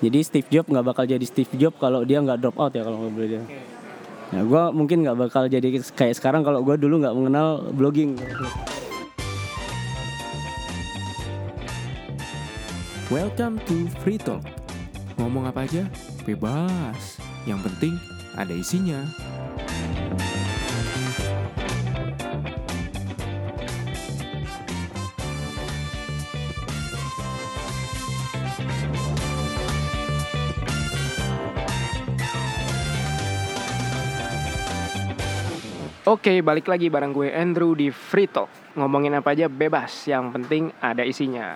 Jadi Steve Jobs nggak bakal jadi Steve Jobs kalau dia nggak drop out ya kalau nggak boleh dia. Ya gue mungkin nggak bakal jadi kayak sekarang kalau gue dulu nggak mengenal blogging. Welcome to Free Talk. Ngomong apa aja? Bebas. Yang penting ada isinya. Oke, balik lagi bareng gue Andrew di Free Talk. Ngomongin apa aja bebas, yang penting ada isinya.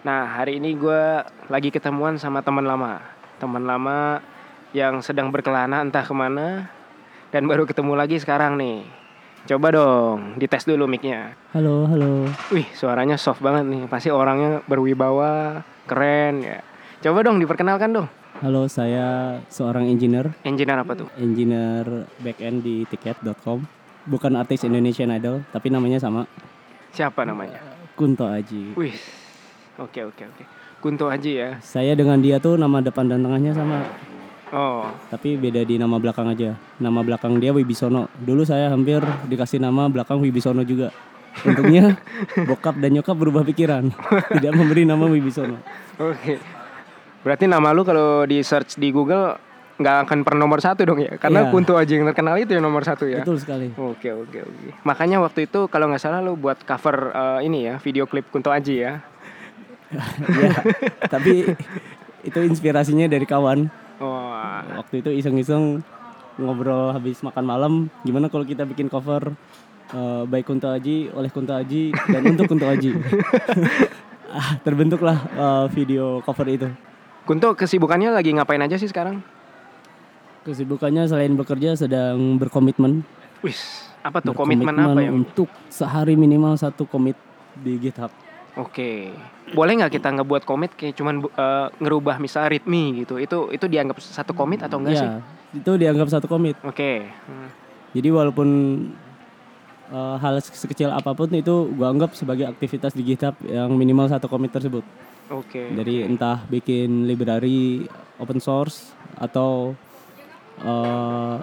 Nah, hari ini gue lagi ketemuan sama teman lama. Teman lama yang sedang berkelana entah ke mana. Dan baru ketemu lagi sekarang nih. Coba dong, dites dulu mic-nya. Halo, halo. Wih, suaranya soft banget nih. Pasti orangnya berwibawa, keren ya. Coba dong diperkenalkan dong. Halo, saya seorang engineer, Engineer apa tuh? engineer backend di tiket.com. Bukan artis Indonesian Idol, tapi namanya sama Siapa namanya? Kunto Aji. Wih, oke oke oke. Kunto Aji ya. Saya dengan dia tuh nama depan dan tengahnya sama, Oh, tapi beda di nama belakang aja. Nama belakang dia Wibisono. Dulu saya hampir dikasih nama belakang Wibisono juga. Untungnya bokap dan nyokap berubah pikiran, tidak memberi nama Wibisono. Oke. Berarti nama lu kalau di search di Google nggak akan per nomor satu dong ya? Karena Iya. Kunto Aji yang terkenal itu yang nomor satu ya. Betul sekali. Oke oke oke. Makanya waktu itu kalau nggak salah lu buat cover eh, ini ya video klip Kunto Aji ya. ya, tapi itu inspirasinya dari kawan. Oh, Waktu itu iseng-iseng ngobrol habis makan malam, gimana kalau kita bikin cover eh, baik Kunto Aji oleh Kunto Aji dan untuk Kunto Aji. ah, terbentuklah eh, video cover itu. Kunto kesibukannya lagi ngapain aja sih sekarang? Kesibukannya selain bekerja sedang berkomitmen. Wis, apa tuh komitmen apa ya? untuk sehari minimal satu komit di GitHub. Oke. Boleh nggak kita ngebuat komit kayak cuman eh, ngerubah misal ritmi gitu? Itu itu dianggap satu komit atau enggak sih? Ya, itu dianggap satu komit. Oke. Hmm. Jadi walaupun eh, hal sekecil apa pun itu gua anggap sebagai aktivitas di GitHub yang minimal satu komit tersebut. Oke. Dari entah bikin library open source atau eh,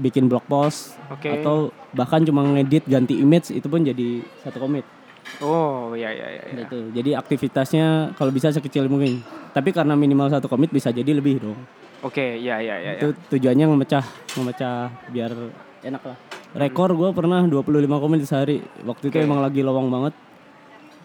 bikin blog post Oke. atau bahkan cuma ngedit ganti image itu pun jadi satu komit. Oh, ya ya ya. ya. Gitu. Jadi aktivitasnya kalau bisa sekecil mungkin. Tapi karena minimal satu komit bisa jadi lebih dong. Oke, ya ya ya. ya. Itu tujuannya memecah, memecah biar enak lah. Rekor gue pernah 25 komit sehari. Waktu itu Oke. emang lagi lowong banget.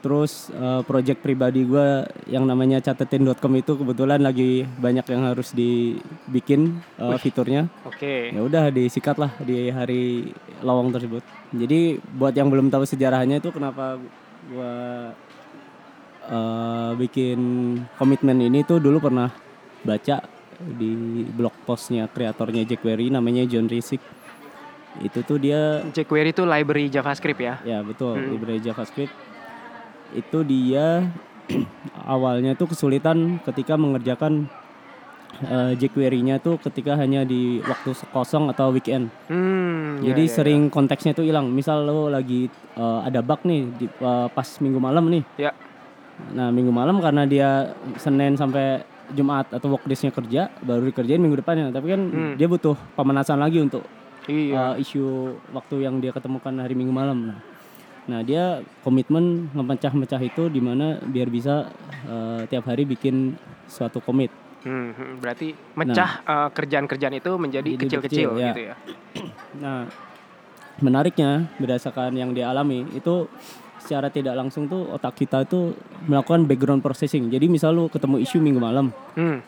Terus eh, project pribadi gue yang namanya catetin.com itu kebetulan lagi banyak yang harus dibikin eh, fiturnya. Oke. Ya udah disikat lah di hari lowong tersebut. Jadi buat yang belum tahu sejarahnya itu kenapa gua eh, bikin komitmen ini tuh dulu pernah baca di blog postnya kreatornya jQuery namanya John Risick. Itu tuh dia jQuery itu library JavaScript ya. ya betul Hmm. library JavaScript. Itu dia awalnya tuh kesulitan ketika mengerjakan eh, jQuery-nya tuh ketika hanya di waktu kosong atau weekend. Hmm. ya, Jadi ya, ya. sering konteksnya itu hilang. Misal lo lagi eh, ada bug nih di, eh, pas minggu malam nih. Ya. Nah minggu malam karena dia Senin sampai Jumat atau workdays-nya kerja baru dikerjain minggu depannya. Tapi kan Hmm. dia butuh pemanasan lagi untuk Iya. eh, isu waktu yang dia ketemukan hari minggu malam. Nah, nah dia komitmen memecah-mecah itu di mana biar bisa eh, tiap hari bikin suatu komit. Hmm, berarti mecah eh, kerjaan-kerjaan itu menjadi Jadi kecil-kecil kecil, ya. gitu ya. Nah, menariknya berdasarkan yang dialami itu secara tidak langsung tuh otak kita itu melakukan background processing. Jadi misal lu ketemu isu minggu malam, Hmm.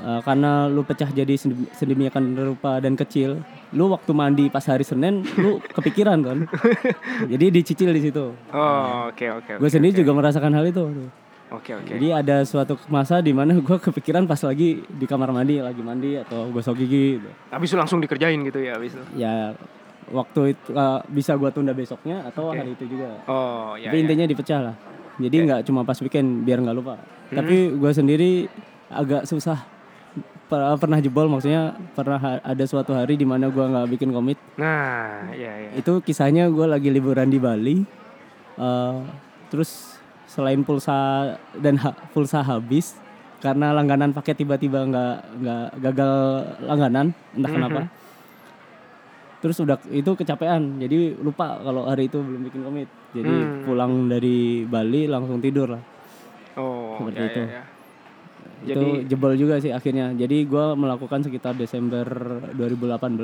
eh, karena lu pecah jadi sedemi- sedemikian rupa dan kecil, lu waktu mandi pas hari Senin lu kepikiran kan. jadi dicicil di situ. Oh, oke oke. Gue sendiri oke. juga merasakan hal itu. Oke oke. Jadi ada suatu masa di mana gue kepikiran pas lagi di kamar mandi, lagi mandi atau gosok gigi. Gitu. Habis itu langsung dikerjain gitu ya habis itu. ya waktu itu uh, bisa gua tunda besoknya atau Oke. hari itu juga. Oh, ya. Tapi ya. intinya dipecah lah. Jadi nggak cuma pas weekend biar nggak lupa. Hmm. Tapi gua sendiri agak susah Per- pernah jebol maksudnya pernah ada suatu hari di mana gua nggak bikin komit. Nah, iya iya. Itu kisahnya gua lagi liburan di Bali. Uh, terus selain pulsa dan ha- pulsa habis, karena langganan paket tiba-tiba nggak nggak gagal langganan entah kenapa terus udah itu kecapean jadi lupa kalau hari itu belum bikin komit jadi Hmm. pulang dari Bali langsung tidur lah Oh, Seperti ya, itu. ya, ya. itu Jadi- jebol juga sih akhirnya jadi gua melakukan sekitar Desember 2018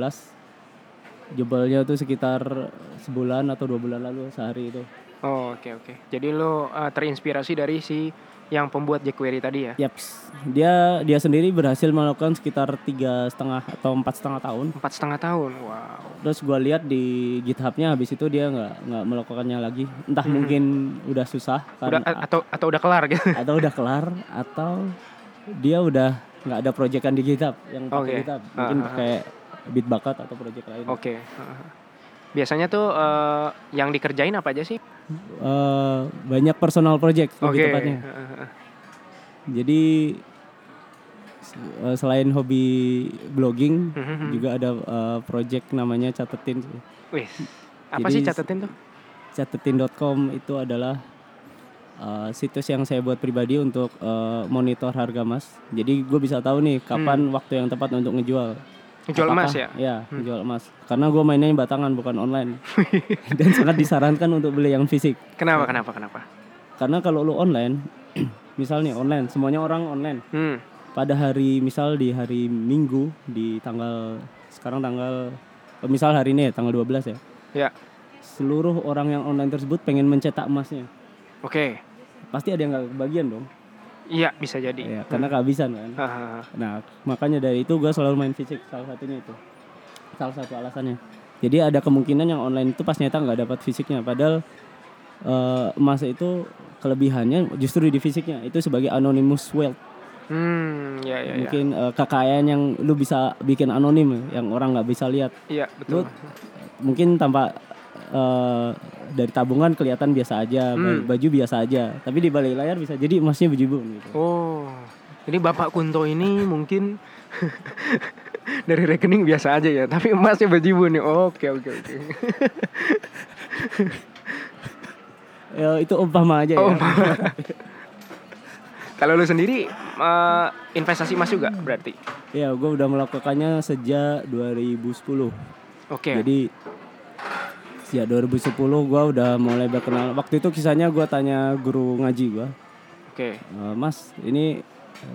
jebolnya tuh sekitar sebulan atau dua bulan lalu sehari itu Oh, oke oke. Jadi lo uh, terinspirasi dari si yang pembuat jQuery tadi ya? Yaps, dia dia sendiri berhasil melakukan sekitar tiga setengah atau empat setengah tahun. Empat setengah tahun. Wow. Terus gua lihat di GitHub-nya habis itu dia nggak nggak melakukannya lagi. Entah mungkin udah susah Hmm. Udah atau atau udah kelar gitu? atau udah kelar atau dia udah nggak ada proyekan di GitHub yang pakai Oke. GitHub. Mungkin Ah, ah, ah. pakai Bitbucket atau proyek lain. Oke. Biasanya tuh uh, yang dikerjain apa aja sih? Eh, banyak personal project lebih Oke. tepatnya. Heeh. Jadi s- eh, selain hobi blogging Mhm. juga ada eh, project namanya catetin. Wih. Apa Jadi sih catetin tuh? catetin.com itu adalah eh, situs yang saya buat pribadi untuk eh, monitor harga emas. Jadi gue bisa tahu nih kapan waktu yang tepat untuk ngejual. Hmm. Jual emas ya? Ya, ngejual emas. Karena gue mainnya batangan bukan online. Dan sangat disarankan untuk beli yang fisik. Kenapa kenapa kenapa? Karena kalau lu online, misalnya online, semuanya orang online. Hmm. pada hari misal di hari Minggu di tanggal sekarang tanggal misal hari ini ya tanggal 12 ya. Ya. Seluruh orang yang online tersebut pengen mencetak emasnya. Oke. Pasti ada yang nggak kebagian dong. Iya bisa jadi. Ya, karena kehabisan kan. Nah, makanya dari itu gue selalu main fisik salah satunya itu. Salah satu alasannya. Jadi ada kemungkinan yang online itu pas nyata nggak dapat fisiknya padahal eh, emas itu kelebihannya justru di fisiknya itu sebagai anonymous wealth. Hmm, ya ya ya. Mungkin eh, kekayaan yang lu bisa bikin anonim yang orang nggak bisa lihat. Iya betul. Lu mungkin tanpa eh, dari tabungan kelihatan biasa aja, Hmm. baju biasa aja, tapi di balik layar bisa jadi emasnya bejibun gitu. Oh. Jadi Bapak Kunto ini mungkin dari rekening biasa aja ya, tapi emasnya bejibun nih. Oke oke oke. Ya, itu umpama aja ya. Oh, Kalau lu sendiri eh, investasi emas juga berarti. Ya, gue udah melakukannya sejak 2010. Oke. Jadi sejak 2010 gue udah mulai berkenal. Waktu itu kisahnya gue tanya guru ngaji gue, Oke. "Eh, Mas, ini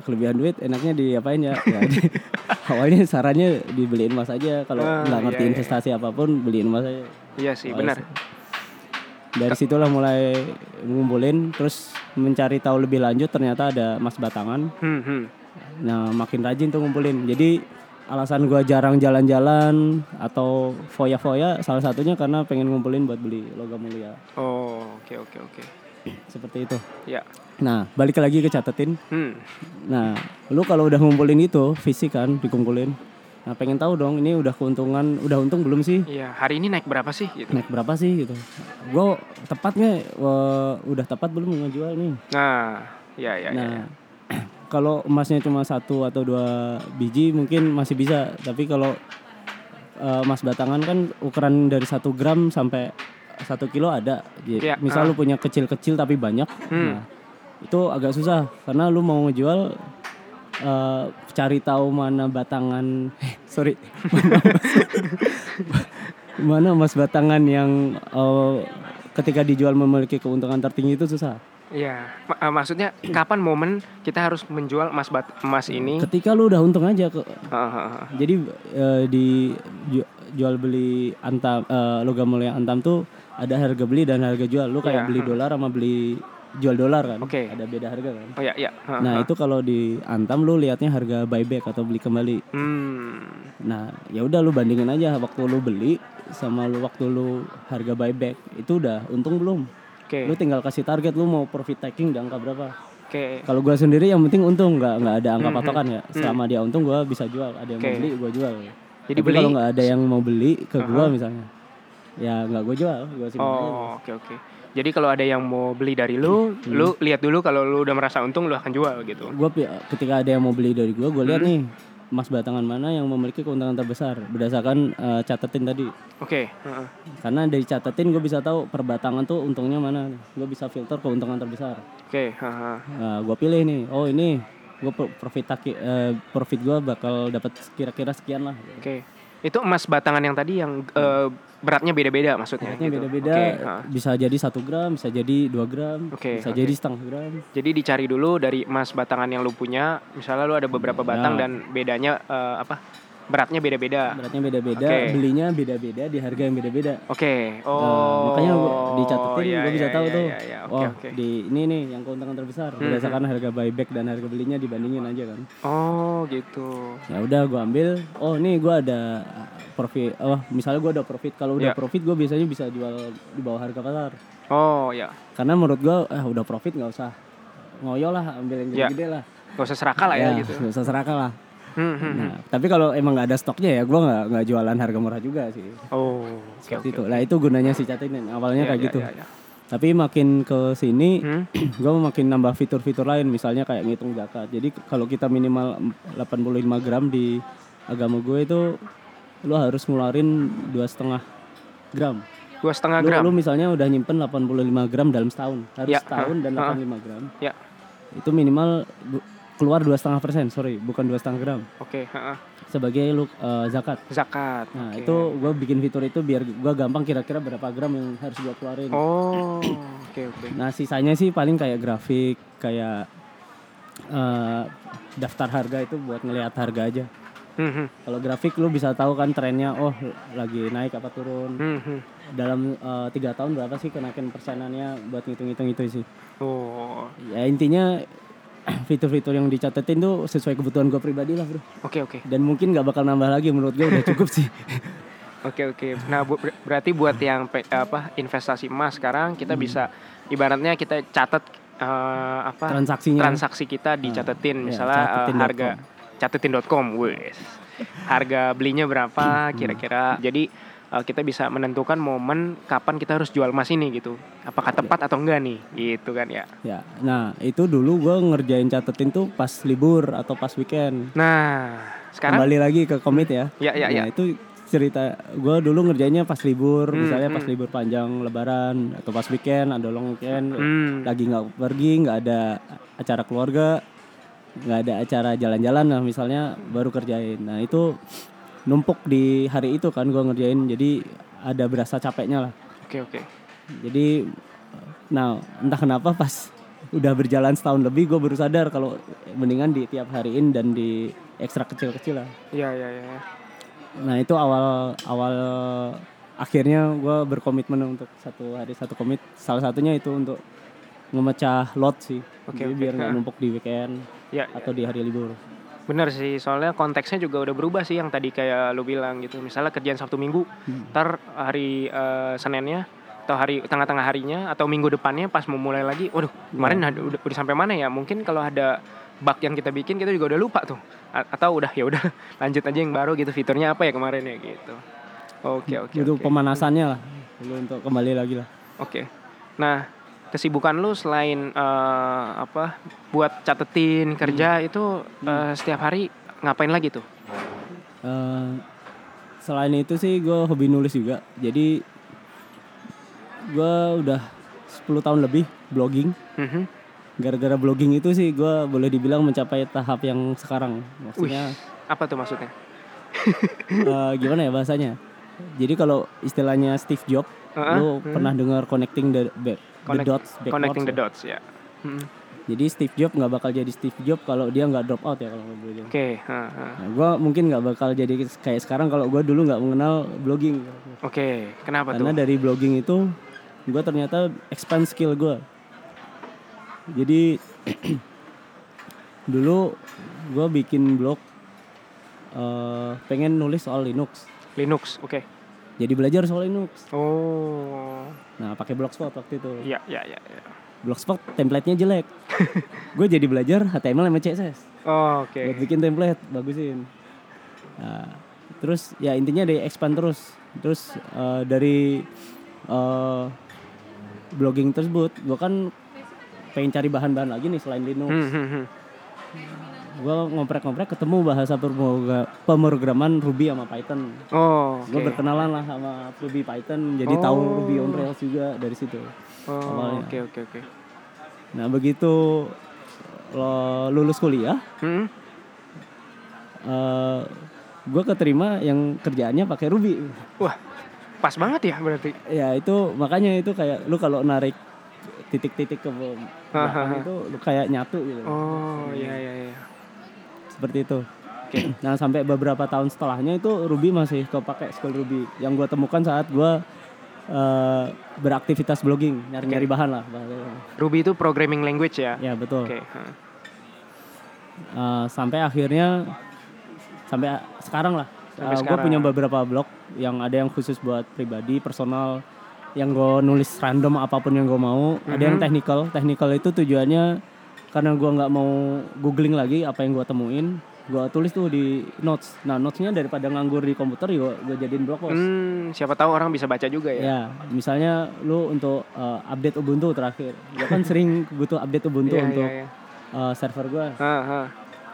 kelebihan duit enaknya diapain ya? ya di- awalnya sarannya dibeliin emas aja. Kalau Ah, nggak ngerti iya, iya. investasi apa pun beliin emas aja. Iya sih, benar. Dari situlah mulai ngumpulin, terus mencari tahu lebih lanjut ternyata ada emas batangan. Hmm, hmm. Nah makin rajin tuh ngumpulin. Jadi alasan gua jarang jalan-jalan atau foya-foya salah satunya karena pengen ngumpulin buat beli logam mulia. Oh, oke oke oke. Seperti itu. Ya. Nah balik lagi ke catetin. Hmm. Nah lu kalau udah ngumpulin itu fisik kan dikumpulin. Nah pengen tahu dong ini udah keuntungan, udah untung belum sih? Iya, hari ini naik berapa sih gitu. Naik berapa sih gitu? Gue tepatnya wah, udah tepat belum ngejual nih? Nah, ya ya ya. Nah, kalau emasnya cuma satu atau dua biji mungkin masih bisa, tapi kalau eh, emas batangan kan ukuran dari satu gram sampai satu kilo ada. Jadi, Iya, misal ah. lu punya kecil-kecil tapi banyak, Hmm. nah itu agak susah karena lu mau ngejual eh, cari tahu mana batangan, eh, sorry, mana emas, batangan yang eh, ketika dijual memiliki keuntungan tertinggi itu susah. Iya. Ma- eh, maksudnya kapan momen kita harus menjual emas bat emas ini? Ketika lu udah untung aja ke ah. Jadi eh, di ju- jual beli antam eh, logam mulia antam tuh ada harga beli dan harga jual. Lu kayak Iya, beli dolar sama beli jual dolar kan? Oke. Ada beda harga kan? Oh ya ya. Ah, Nah, ah. itu kalau di antam lu lihatnya harga buyback atau beli kembali. Hmm. Nah, ya udah lu bandingin aja waktu lu beli sama lu waktu lu harga buyback itu udah untung belum? Oke. Lu tinggal kasih target lu mau profit taking di angka berapa. Oke. Kalau gua sendiri yang penting untung nggak nggak ada angka Hmm, patokan ya. Selama dia untung gua bisa jual. Ada yang mau Oke. beli gua jual. Jadi Tapi beli kalau nggak ada yang mau beli ke gua Aha. misalnya, ya nggak gua jual, simpan aja. Oh, oke oke. Jadi kalau ada yang mau beli dari lu, Hmm. lu lihat dulu kalau lu udah merasa untung lu akan jual gitu. Gua pi- ketika ada yang mau beli dari gua, gua Hmm. lihat nih emas batangan mana yang memiliki keuntungan terbesar berdasarkan eh, catetin tadi. Oke. heeh. Karena dari catetin gue bisa tahu per batangan tuh untungnya mana. Gue bisa filter keuntungan terbesar. Oke. haha. Nah, gue pilih nih, oh ini gue profit taki, eh, profit gue bakal dapat kira-kira sekian lah Oke. Itu emas batangan yang tadi yang eh, beratnya beda-beda maksudnya. Beratnya gitu. beda-beda Oke, ha. bisa jadi satu gram bisa jadi dua gram Oke, bisa oke. jadi setengah gram Jadi dicari dulu dari emas batangan yang lu punya. Misalnya lu ada beberapa batang Ya. dan bedanya eh, apa? Beratnya beda-beda. beratnya beda-beda Oke. belinya beda-beda di harga yang beda-beda Oke. Oh. Nah, makanya gua dicatetin iya, gue bisa iya, tahu iya, tuh iya, iya. Oke, wah oke. di ini nih yang keuntungan terbesar Hmm, berdasarkan harga buyback dan harga belinya dibandingin aja kan Oh, gitu. ya udah gue ambil oh nih gue ada profit oh misalnya gue ada profit kalau udah Ya. profit gue biasanya bisa jual di bawah harga pasar Oh, ya. karena menurut gue eh udah profit nggak usah ngoyo lah ambil yang Ya. gede-gede lah Gak usah serakah lah ya, gitu. nggak usah serakah lah Hmm, hmm, hmm. nah tapi kalau emang nggak ada stoknya ya gue nggak nggak jualan harga murah juga sih Oh, seperti oke. itu lah itu gunanya si catetin awalnya Ya, kayak ya, gitu ya, ya. tapi makin ke sini Hmm? gue makin nambah fitur-fitur lain misalnya kayak ngitung zakat jadi kalau kita minimal 85 gram di agama gue itu lu harus ngeluarin dua setengah gram Dua setengah gram. lu misalnya udah nyimpen 85 gram dalam setahun harus Ya, setahun dan ha, ha. 85 gram Ya. itu minimal keluar dua setengah persen sorry bukan dua setengah gram Oke, ha-ha. sebagai lu eh, zakat zakat. nah Oke. itu gue bikin fitur itu biar gue gampang kira-kira berapa gram yang harus gue keluarin Oh, oke oke. Nah sisanya sih paling kayak grafik, kayak eh, daftar harga itu buat ngelihat harga aja. Hmm, hmm, Kalau grafik lu bisa tahu kan trennya, oh lagi naik apa turun. hmm, hmm. Dalam eh, tiga tahun berapa sih kenaikan persenannya buat ngitung-ngitung itu sih. Oh, Ya intinya fitur-fitur yang dicatetin tuh sesuai kebutuhan gue pribadi lah bro. oke oke. Dan mungkin nggak bakal nambah lagi menurut gue udah cukup sih. Oke oke. Nah bu- ber- berarti buat yang pe- apa investasi emas sekarang kita Hmm. bisa ibaratnya kita catat eh, apa Transaksinya. transaksi kita dicatetin ya, misalnya eh, catetin.com. harga catetin.com wes harga belinya berapa Hmm. kira-kira jadi eh, kita bisa menentukan momen kapan kita harus jual emas ini gitu apakah tepat atau enggak nih gitu kan ya ya, nah itu dulu gue ngerjain catetin tuh pas libur atau pas weekend. nah sekarang Kembali lagi ke komit ya. ya ya ya Nah, itu cerita gue dulu ngerjainnya pas libur, Hmm, misalnya pas hmm. libur panjang lebaran atau pas weekend, ada long weekend, Hmm. lagi nggak pergi, nggak ada acara keluarga, nggak ada acara jalan-jalan lah misalnya baru kerjain. Nah itu numpuk di hari itu kan gue ngerjain, jadi ada berasa capeknya lah. oke oke Jadi, nah entah kenapa pas udah berjalan setahun lebih gue baru sadar kalau mendingan di tiap hariin dan di ekstra kecil-kecil lah. ya ya ya ya. Nah itu awal awal akhirnya gue berkomitmen untuk satu hari satu komit. Salah satunya itu untuk memecah lot sih. Oke, Jadi oke. biar nggak numpuk di weekend ya, ya. atau di hari libur. Bener sih, soalnya konteksnya juga udah berubah sih yang tadi kayak lu bilang gitu. Misalnya kerjaan Sabtu Minggu, Hmm. ntar hari eh, Seninnya atau hari tengah-tengah harinya atau minggu depannya pas mau mulai lagi, waduh kemarin Iya. ada- udah, udah sampai mana ya? Mungkin kalau ada bug yang kita bikin kita juga udah lupa tuh. A- atau udah ya udah lanjut aja yang baru gitu fiturnya apa ya kemarin ya gitu. Oke oke itu oke. pemanasannya lah. Dulu untuk kembali lagi lah. Oke. Nah, kesibukan lu selain eh, apa buat catetin kerja Hmm. itu eh, setiap hari ngapain lagi tuh? Eh, selain itu sih gue hobi nulis juga. Jadi gue udah 10 tahun lebih blogging. Mhm. Gara-gara blogging itu sih gue boleh dibilang mencapai tahap yang sekarang. Maksudnya Apa tuh maksudnya? eh, gimana ya bahasanya? Jadi kalau istilahnya Steve Jobs, Heeh, lu hmm. pernah dengar connecting the, the Connect- dots, backwards Connecting the dots ya. Mhm. Jadi Steve Jobs nggak bakal jadi Steve Jobs kalau dia nggak drop out ya kalau gue bilang. Oke, ha. Nah, gue mungkin nggak bakal jadi kayak sekarang kalau gue dulu nggak mengenal blogging. oke. Kenapa Karena tuh? dari blogging itu gue ternyata expand skill gue. Jadi dulu gue bikin blog eh, pengen nulis soal Linux. Linux, oke. Jadi belajar soal Linux. Oh, Nah pakai blogspot waktu itu. iya, iya, iya. iya. Blogspot template-nya jelek. gue jadi belajar HTML sama CSS. Oh, oke. Buat bikin template, bagusin. Nah, terus ya intinya dari expand terus. Terus eh, dari eh, blogging tersebut, gue kan pengen cari bahan-bahan lagi nih selain Linux. Hmm, hmm, hmm. Gue ngoprek-ngoprek ketemu bahasa pemrogra- pemrograman Ruby sama Python. Oh, Gue oke. berkenalan lah sama Ruby Python, jadi Oh. tahu Ruby on Rails juga dari situ. Oh, oke, oke, oke. Nah begitu lo lulus kuliah Hmm? eh gue keterima yang kerjaannya pakai Ruby Wah, pas banget ya berarti. ya itu makanya itu kayak lu kalau narik titik-titik ke belakang itu lu kayak nyatu gitu Oh, iya iya iya. Seperti itu nah sampai beberapa tahun setelahnya itu Ruby masih kepake skill Ruby yang gue temukan saat gue eh, beraktivitas blogging nyari-nyari bahan lah Ruby itu programming language ya. ya betul Oke. hmm. Eh, sampai akhirnya sampai sekarang lah Sampai gue sekarang. punya beberapa blog yang ada yang khusus buat pribadi personal yang gue nulis random apa pun yang gue mau ada yang Mhm. technical technical itu tujuannya karena gue nggak mau googling lagi apa yang gue temuin gue tulis tuh di notes nah notesnya daripada nganggur di komputer gue gue jadiin blog post Hmm, siapa tahu orang bisa baca juga ya. ya misalnya lu untuk eh, update Ubuntu terakhir gue kan sering butuh update Ubuntu Iya, untuk iya, iya. eh, server gue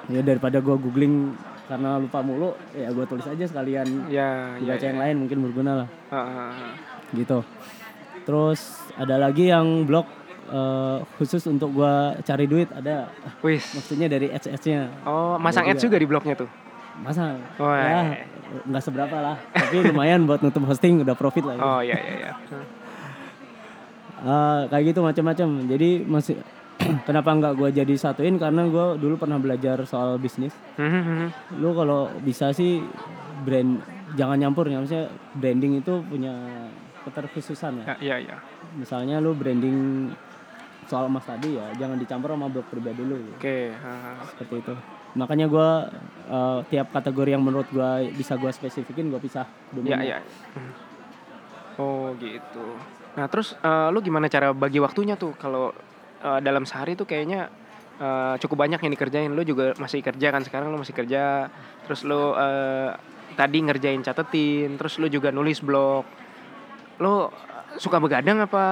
ya daripada gue googling karena lupa mulu ya gue tulis aja sekalian Ya, ya. dibaca yang lain mungkin berguna lah Hah, hah, hah. gitu terus ada lagi yang blog eh, khusus untuk gue cari duit ada Wis. maksudnya dari ads adsnya Oh, masang ads juga di blognya tuh. masa Wah. ya nggak seberapa lah tapi lumayan buat nutup hosting udah profit lah ya. Oh, iya iya iya. Eh, kayak gitu macam-macam jadi masih kenapa nggak gue jadi satuin karena gue dulu pernah belajar soal bisnis Hmm, hmm, hmm. lu kalau bisa sih brand jangan nyampur ya maksudnya branding itu punya keterkhususan ya Ya, iya iya. misalnya lu branding soal emas tadi ya jangan dicampur sama blog pribadi lu Oke. hah. seperti itu makanya gua eh, tiap kategori yang menurut gua bisa gua spesifikin gua pisah domainnya. iya. Hmm. Oh, gitu. Nah, terus eh, lu gimana cara bagi waktunya tuh kalau eh, dalam sehari tuh kayaknya eh, cukup banyak yang dikerjain. Lu juga masih kerja kan sekarang lu masih kerja. Terus lu eh, tadi ngerjain catetin, terus lu juga nulis blog. Lu suka begadang apa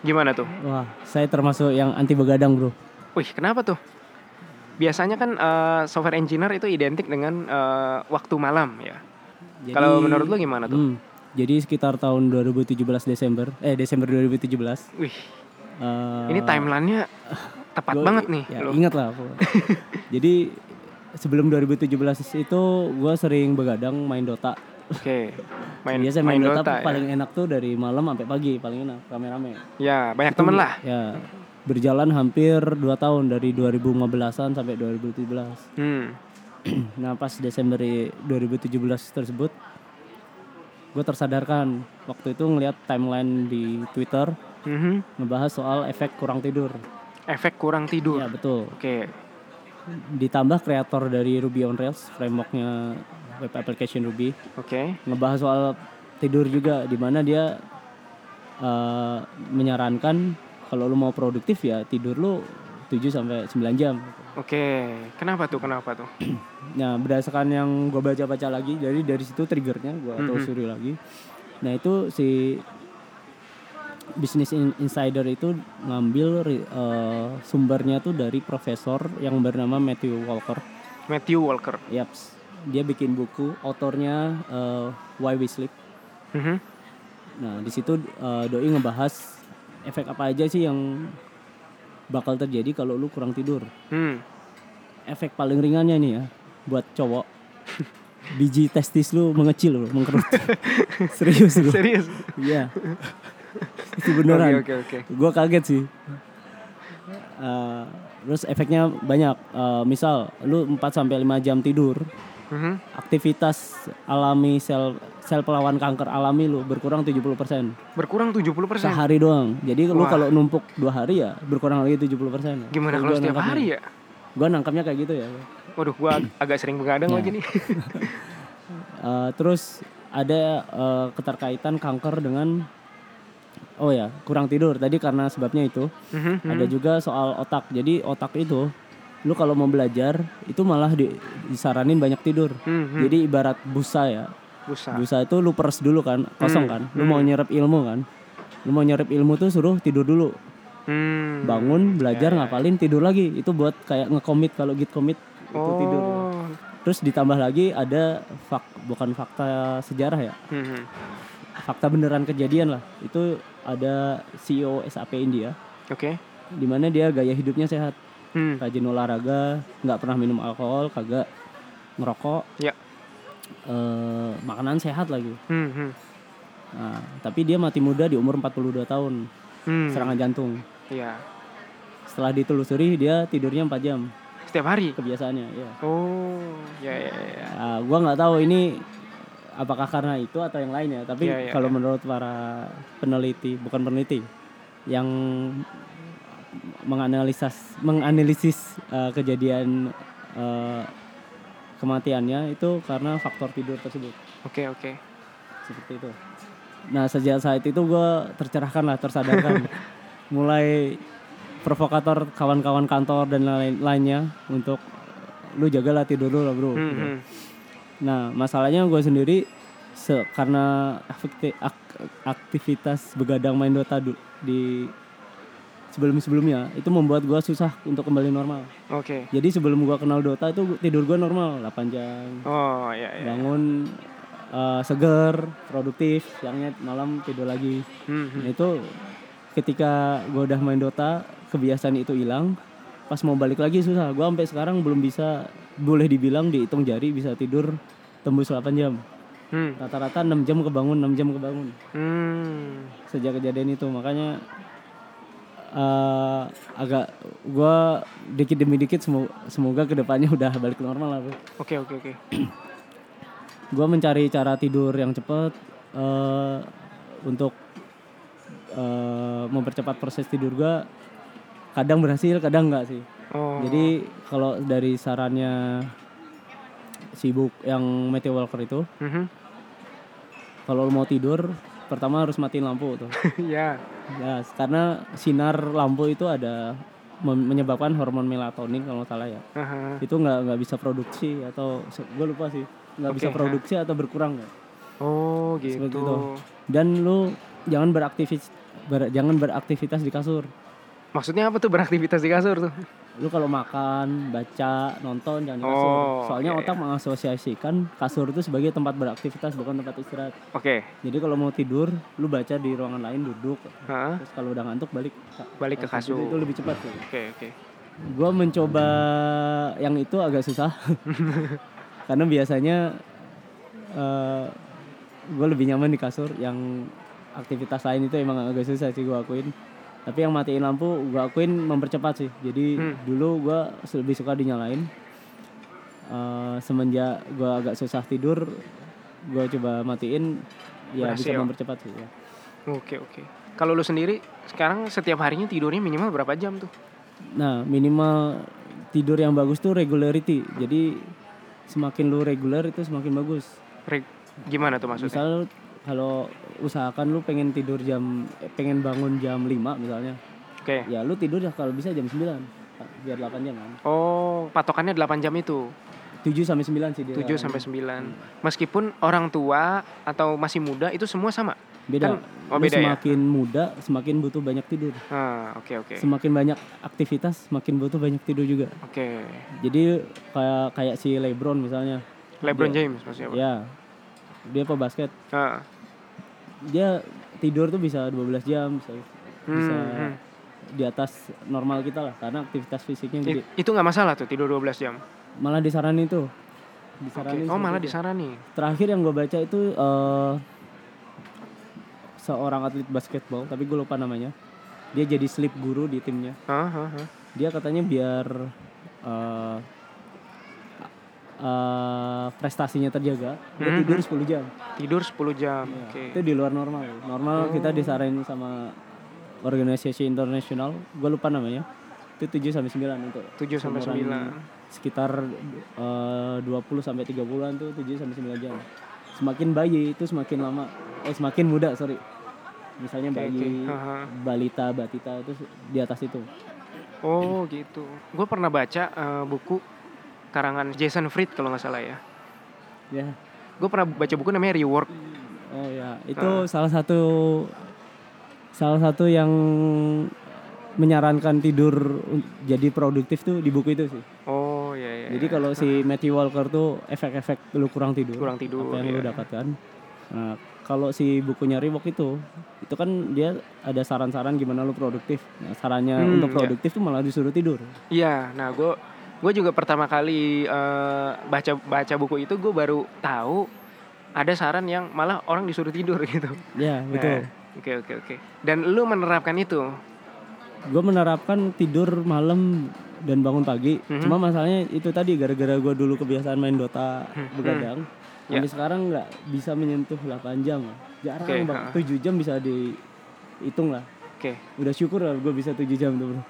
gimana tuh? wah saya termasuk yang anti begadang bro Wih, kenapa tuh? Biasanya kan eh, software engineer itu identik dengan eh, waktu malam ya. Kalau menurut lu gimana tuh? Hmm, jadi sekitar tahun 2017 Desember eh Desember 2017 Wih, eh, ini timelinenya tepat gua- banget nih. ya, lu. ingat lah jadi sebelum 2017 itu gua sering begadang main Dota Oke, main Biasa main, main, Dota, Dota, ya. paling enak tuh dari malam sampai pagi paling enak rame-rame. Ya, banyak temen lah. Ya berjalan hampir 2 tahun dari 2015an sampai 2017. Hmm. Nah pas Desember 2017 tersebut gue tersadarkan waktu itu ngelihat timeline di Twitter Mhm. ngebahas soal efek kurang tidur. Efek kurang tidur. Ya betul. Oke. Ditambah kreator dari Ruby on Rails frameworknya web application Ruby Oke. ngebahas soal tidur juga di mana dia eh, menyarankan kalau lu mau produktif ya tidur lu 7 sampai 9 jam. Oke. Kenapa tuh? Kenapa tuh? Nah, berdasarkan yang gue baca-baca lagi, jadi dari situ triggernya gue Mhm. telusuri lagi. Nah itu si Business In- Insider itu ngambil eh, sumbernya tuh dari profesor yang bernama Matthew Walker. Matthew Walker. Yaps, dia bikin buku, autornya eh, Why We Sleep. Mhm. Nah di situ eh, doi ngebahas efek apa aja sih yang bakal terjadi kalau lu kurang tidur. Hmm. Efek paling ringannya nih ya buat cowok. Biji testis lu mengecil loh, mengkerut. Serius lu. Serius? Iya. Itu beneran. Oke, oke, oke. Gua kaget sih. Eh, terus efeknya banyak. Eh, misal lu 4 sampai 5 jam tidur, Mhm. aktivitas alami sel sel pelawan kanker alami lu berkurang 70% Berkurang 70%. sehari doang. Jadi lu Wah. kalau numpuk dua hari ya berkurang lagi 70%. Gimana kalau setiap nangkapnya. hari ya? Gua nangkapnya kayak gitu ya. Waduh, gua ag- agak sering begadang Ya. lagi nih. Eh, terus ada eh, keterkaitan kanker dengan oh ya kurang tidur tadi karena sebabnya itu Mhm, ada mhm. juga soal otak jadi otak itu lu kalau mau belajar itu malah di- disaranin banyak tidur Mhm. jadi ibarat busa ya Busa. busa itu lu peres dulu kan kosong Hmm, kan lu mau nyerap ilmu kan lu mau nyerap ilmu tuh suruh tidur dulu Hmm. bangun belajar Ya, ya. ngapalin tidur lagi itu buat kayak ngekomit kalau git commit itu Oh. tidur terus ditambah lagi ada fak bukan fakta sejarah ya Mhm. fakta beneran kejadian lah itu ada CEO SAP India Oke. di mana dia gaya hidupnya sehat Hmm. rajin olahraga nggak pernah minum alkohol kagak ngerokok Ya. eh, makanan sehat lagi Hmm. Hmm. Nah, tapi dia mati muda di umur 42 tahun Hmm. serangan jantung Iya. setelah ditelusuri dia tidurnya 4 jam Setiap hari. kebiasaannya ya Oh, ya ya ya. Ah, gua nggak tahu ini apakah karena itu atau yang lainnya tapi Iya, iya, kalau iya. menurut para peneliti bukan peneliti yang menganalisis menganalisis eh, kejadian eh, kematiannya itu karena faktor tidur tersebut Oke oke. seperti itu nah sejak saat itu gua tercerahkan lah tersadarkan mulai provokator kawan-kawan kantor dan lain lainnya untuk lu jagalah tidur lu lah bro Hmm, Gitu. hmm. Nah, masalahnya gue sendiri se karena akti- ak- aktivitas begadang main Dota di sebelum-sebelumnya itu membuat gue susah untuk kembali normal. Oke. Jadi sebelum gue kenal Dota itu tidur gue normal 8 jam. Oh, ya ya. Bangun eh, seger, produktif, siangnya malam tidur lagi. Hmm, Nah, hmm. itu ketika gue udah main Dota, kebiasaan itu hilang. Pas mau balik lagi susah. Gue sampai sekarang belum bisa boleh dibilang dihitung jari bisa tidur tembus 8 jam. Hmm. Rata-rata 6 jam kebangun, 6 jam kebangun Hmm. sejak kejadian itu. Makanya eh agak gue dikit demi dikit semoga, semoga ke depannya udah balik ke normal lah. bro. Oke oke oke. Gue mencari cara tidur yang cepat eh untuk eh, mempercepat proses tidur gue. Kadang berhasil, kadang enggak sih. Oh. Jadi kalau dari sarannya sibuk yang Matthew Walker itu, Mhm. kalau lo mau tidur, pertama harus matiin lampu tuh. ya. Ya, karena sinar lampu itu ada menyebabkan hormon melatonin kalau nggak salah ya. Aha. Itu nggak nggak bisa produksi atau gue lupa sih, nggak Oke, bisa ha. produksi atau berkurang ya. Oh Seperti gitu. itu. Dan lu jangan beraktivis ber- jangan beraktivitas di kasur. Maksudnya apa tuh beraktivitas di kasur tuh? Lu kalau makan, baca, nonton jangan di kasur. Oh, Soalnya oke. otak mengasosiasikan kasur itu sebagai tempat beraktivitas bukan tempat istirahat. Oke. Jadi kalau mau tidur, lu baca di ruangan lain duduk. Hah? Terus kalau udah ngantuk balik Balik ke kasur. Itu lebih cepat sih. Oke oke. Gua mencoba yang itu agak susah. Karena biasanya eh gue lebih nyaman di kasur yang aktivitas lain itu emang agak susah sih gue akuin. Tapi yang matiin lampu gue akuin mempercepat sih. Jadi Hmm. dulu gue lebih suka dinyalain. Eh, semenjak gue agak susah tidur, gue coba matiin, ya bisa mempercepat sih. Ya. Oke oke. Kalau lu sendiri sekarang setiap harinya tidurnya minimal berapa jam tuh? Nah minimal tidur yang bagus tuh regularity. Jadi semakin lu regular itu semakin bagus. Reg- Gimana tuh maksudnya? Misal kalau usahakan lu pengen tidur jam eh, pengen bangun jam 5 misalnya. Oke. Ya lu tidur ya kalau bisa jam 9 biar 8 jam kan. Oh, patokannya 8 jam itu. 7 sampai 9 sih dia. 7 sampai 9. Meskipun orang tua atau masih muda itu semua sama. Beda. Kan- oh, Lu beda ya? semakin muda semakin butuh banyak tidur. Ah, oke oke. Semakin banyak aktivitas semakin butuh banyak tidur juga. Oke. Jadi kayak kayak si LeBron misalnya. LeBron Dia- James maksudnya apa? Ya. Dia pebasket. Ah. Dia tidur tuh bisa 12 jam, bisa, bisa Hmm, hmm. di atas normal kita lah karena aktivitas fisiknya gede. itu nggak masalah tuh tidur 12 jam. Malah disaranin tuh. Oke. Disaranin Oh, malah itu. disarani. Terakhir yang gue baca itu eh, seorang atlet basketball, tapi gue lupa namanya. Dia jadi sleep guru di timnya. Hah, hah. Dia katanya biar eh, eh, prestasinya terjaga, dia Mhm. tidur 10 jam. Tidur 10 jam. Iya, Oke. Itu di luar normal. Normal kita Oh. disaranin sama organisasi internasional, gue lupa namanya. Itu 7 sampai 9 untuk 7 sampai seumuran 9. sekitar eh, 20 sampai 30-an tuh 7 sampai 9 jam. Semakin bayi itu semakin lama eh semakin muda, sorry. Misalnya Oke, bayi, oke. Haha. balita, batita itu di atas itu. Oh, gitu. Gue pernah baca eh, buku karangan Jason Fried kalau nggak salah ya. Ya. Gue pernah baca buku namanya Rework. Oh ya, itu salah satu salah satu yang menyarankan tidur jadi produktif tuh di buku itu sih. Oh, ya ya. Jadi kalau si Matthew Walker tuh efek-efek lu kurang tidur. kurang tidur. apa yang lu ya. dapatkan. Nah, kalau si bukunya Reebok itu itu kan dia ada saran-saran gimana lu produktif. Nah, sarannya Hmm, untuk iya. produktif tuh malah disuruh tidur. Iya, nah gue gue juga pertama kali eh, baca baca buku itu gue baru tahu ada saran yang malah orang disuruh tidur gitu. Ya, betul. Nah, Oke oke oke. Dan lu menerapkan itu. Gue menerapkan tidur malam dan bangun pagi. Mhm. Cuma masalahnya itu tadi gara-gara gue dulu kebiasaan main Dota begadang. Ya. Sampai sekarang nggak bisa menyentuh 8 jam. Jarang banget. ha. 7 jam bisa dihitung lah. Oke. Udah syukur lah gue bisa 7 jam tuh bro.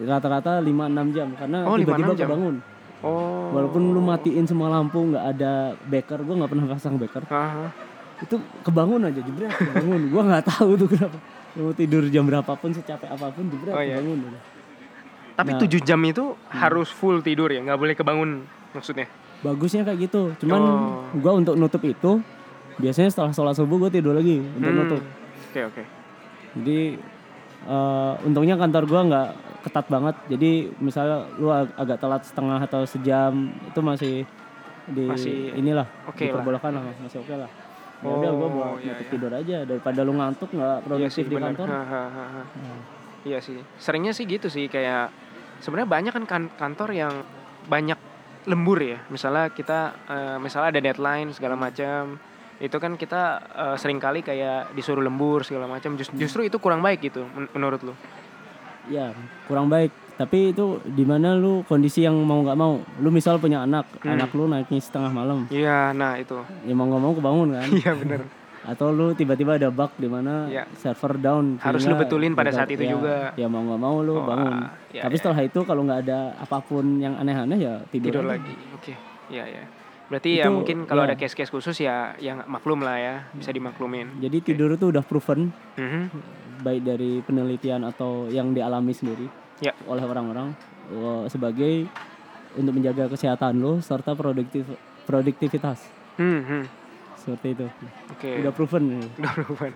Rata-rata 5-6 jam karena Oh, 5-6 tiba-tiba kebangun. Oh. Walaupun lu matiin semua lampu nggak ada beker, gue nggak pernah pasang beker. Aha. Itu kebangun aja jebret kebangun. gue nggak tahu tuh kenapa. Mau tidur jam berapapun secapek apa pun jebret Oh, iya. kebangun. udah. Tapi Nah. 7 jam itu harus full tidur ya, nggak boleh kebangun maksudnya. Bagusnya kayak gitu. Cuman Oh. gua untuk nutup itu biasanya setelah sholat subuh gue tidur lagi untuk Hmm. nutup. Oke oke. Jadi eh, untungnya kantor gua nggak ketat banget. Jadi misalnya lu ag- agak telat setengah atau sejam itu masih di Masih inilah oke lah. diperbolehkan lah masih oke lah. Ya udah gua Oh, buat iya, nutup iya. tidur aja daripada lu ngantuk nggak Iya produktif sih di benar. kantor. Ha, ha, ha, ha. Nah, Iya sih. Seringnya sih gitu sih kayak sebenarnya banyak kan kan- kantor yang banyak lembur ya. Misalnya kita eh, misalnya ada deadline segala macam. Itu kan kita eh, sering kali kayak disuruh lembur segala macam. Jus- justru itu kurang baik gitu men- menurut lu. ya kurang baik. Tapi itu di mana lu kondisi yang mau nggak mau. Lu misal punya anak, Hmm. anak lu naiknya setengah malam, Iya, nah itu. ya mau nggak mau kebangun kan. Iya bener atau lu tiba-tiba ada bug di mana Iya. server down Harus lu betulin pada saat itu ya, juga. ya mau nggak mau lu Oh, bangun iya, tapi iya. setelah itu kalau nggak ada apa pun yang aneh-aneh ya tidur, Tidur lagi. Oke. Iya, iya. Berarti ya Itu, mungkin kalau ya. ada case-case khusus ya yang maklum lah ya, bisa dimaklumin. jadi tidur itu udah proven Mhm. baik dari penelitian atau yang dialami sendiri Ya. oleh orang-orang eh, sebagai untuk menjaga kesehatan lo serta produktif produktivitas Hmm, hmm. seperti itu Oke. udah proven Udah berubah.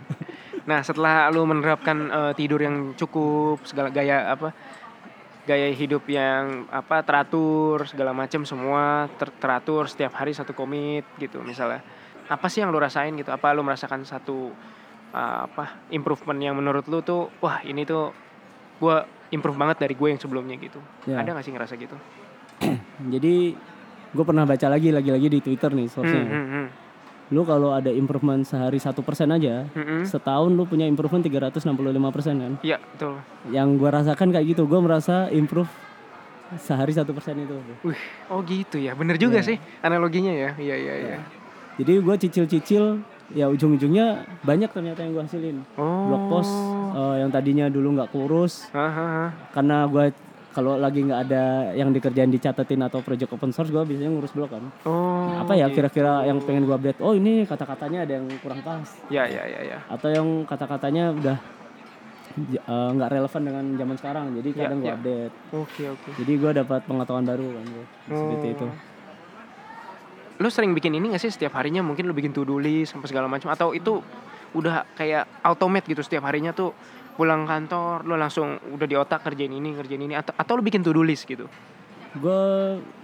Nah, setelah lu menerapkan eh, tidur yang cukup, segala gaya apa? Gaya hidup yang apa teratur, segala macam semua ter- teratur setiap hari satu komit gitu misalnya. Apa sih yang lu rasain gitu? Apa lu merasakan satu eh, apa improvement yang menurut lu tuh wah, ini tuh gua improve banget dari gue yang sebelumnya gitu. Ya. Ada gak sih ngerasa gitu? jadi gue pernah baca lagi lagi-lagi di Twitter nih Hmm, source-nya hmm, hmm. Lu kalau ada improvement sehari satu persen aja Hmm, hmm. setahun lu punya improvement 365 persen kan Iya, betul. yang gua rasakan kayak gitu gua merasa improve sehari satu persen itu Wih, oh gitu ya. Bener juga Iya. sih analoginya ya. Iya, iya, iya. jadi gua cicil-cicil ya ujung-ujungnya banyak ternyata yang gua hasilin Oh. blog post eh, yang tadinya dulu nggak kurus Hahaha. karena gua kalau lagi nggak ada yang dikerjain dicatetin atau project open source gua biasanya ngurus blog kan Oh. apa ya gitu. kira-kira yang pengen gua update oh ini kata-katanya ada yang kurang pas Ya, ya, ya, ya. atau yang kata-katanya udah eh, nggak relevan dengan zaman sekarang jadi Ya, kadang ya. update Oke, oke. jadi gua dapat pengetahuan baru kan seperti Oh. itu Lu sering bikin ini gak sih setiap harinya mungkin lu bikin to-do list sampai segala macam atau itu udah kayak automate gitu setiap harinya tuh pulang kantor lu langsung udah di otak kerjain ini kerjain ini atau atau lu bikin to do list gitu. gue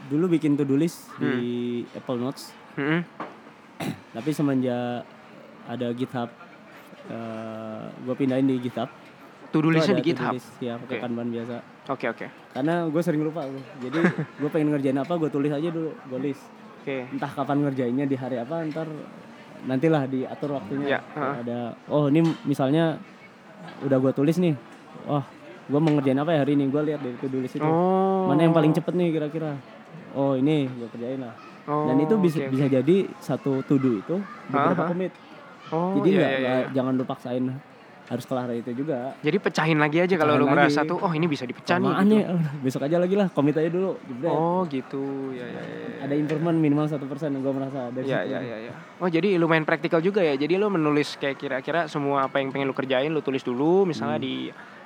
dulu bikin to do list Hmm. di Apple Notes Mm-mm. tapi semenjak ada GitHub gue pindahin di GitHub To do listnya di GitHub. list, ya pakai Oke. kanban biasa Oke, oke. karena gue sering lupa bro. jadi gue pengen ngerjain apa gue tulis aja dulu gue list Oke. entah kapan ngerjainnya di hari apa ntar nantilah diatur waktunya Ya, Kayak heeh. ada oh ini misalnya udah gue tulis nih. Oh gue mau ngerjain apa ya hari ini? Gue lihat dari to-do list itu. Oh. mana yang paling cepet nih kira-kira? Oh ini gue kerjain lah. Oh, dan itu bisa oke. bisa jadi satu to do itu beberapa commit. Oh, jadi iya, nggak iya, iya. jangan lu paksain harus kelar itu juga Jadi pecahin lagi aja kalau lu ngerasa lagi. tuh oh ini bisa dipecah nih. Kelamaan gitu. besok aja lagi lah komit aja dulu jebret. Oh, gitu. Ya, ya, ya. ya. ada improvement minimal satu persen gue merasa dari Ya, situ. ya, ya, ya. Oh, jadi lumayan praktikal juga ya. Jadi lu menulis kayak kira-kira semua apa yang pengen lu kerjain lu tulis dulu misalnya Hmm. di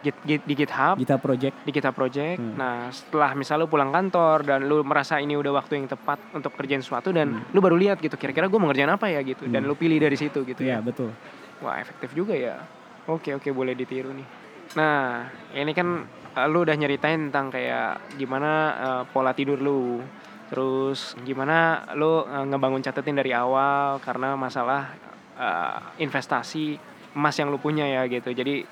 Git, Git- di GitHub, Gita project di GitHub Project. Hmm. Nah, setelah misal lu pulang kantor dan lu merasa ini udah waktu yang tepat untuk kerjain sesuatu dan Hmm. lu baru lihat gitu kira-kira gue mau ngerjain apa ya gitu dan Hmm. lu pilih dari situ gitu ya ya. betul Wah, efektif juga ya. Oke, oke, boleh ditiru nih. Nah, ini kan uh, lu udah nyeritain tentang kayak gimana uh, pola tidur lu. Terus gimana lu uh, ngebangun catetin dari awal karena masalah eh, investasi emas yang lu punya ya gitu. Jadi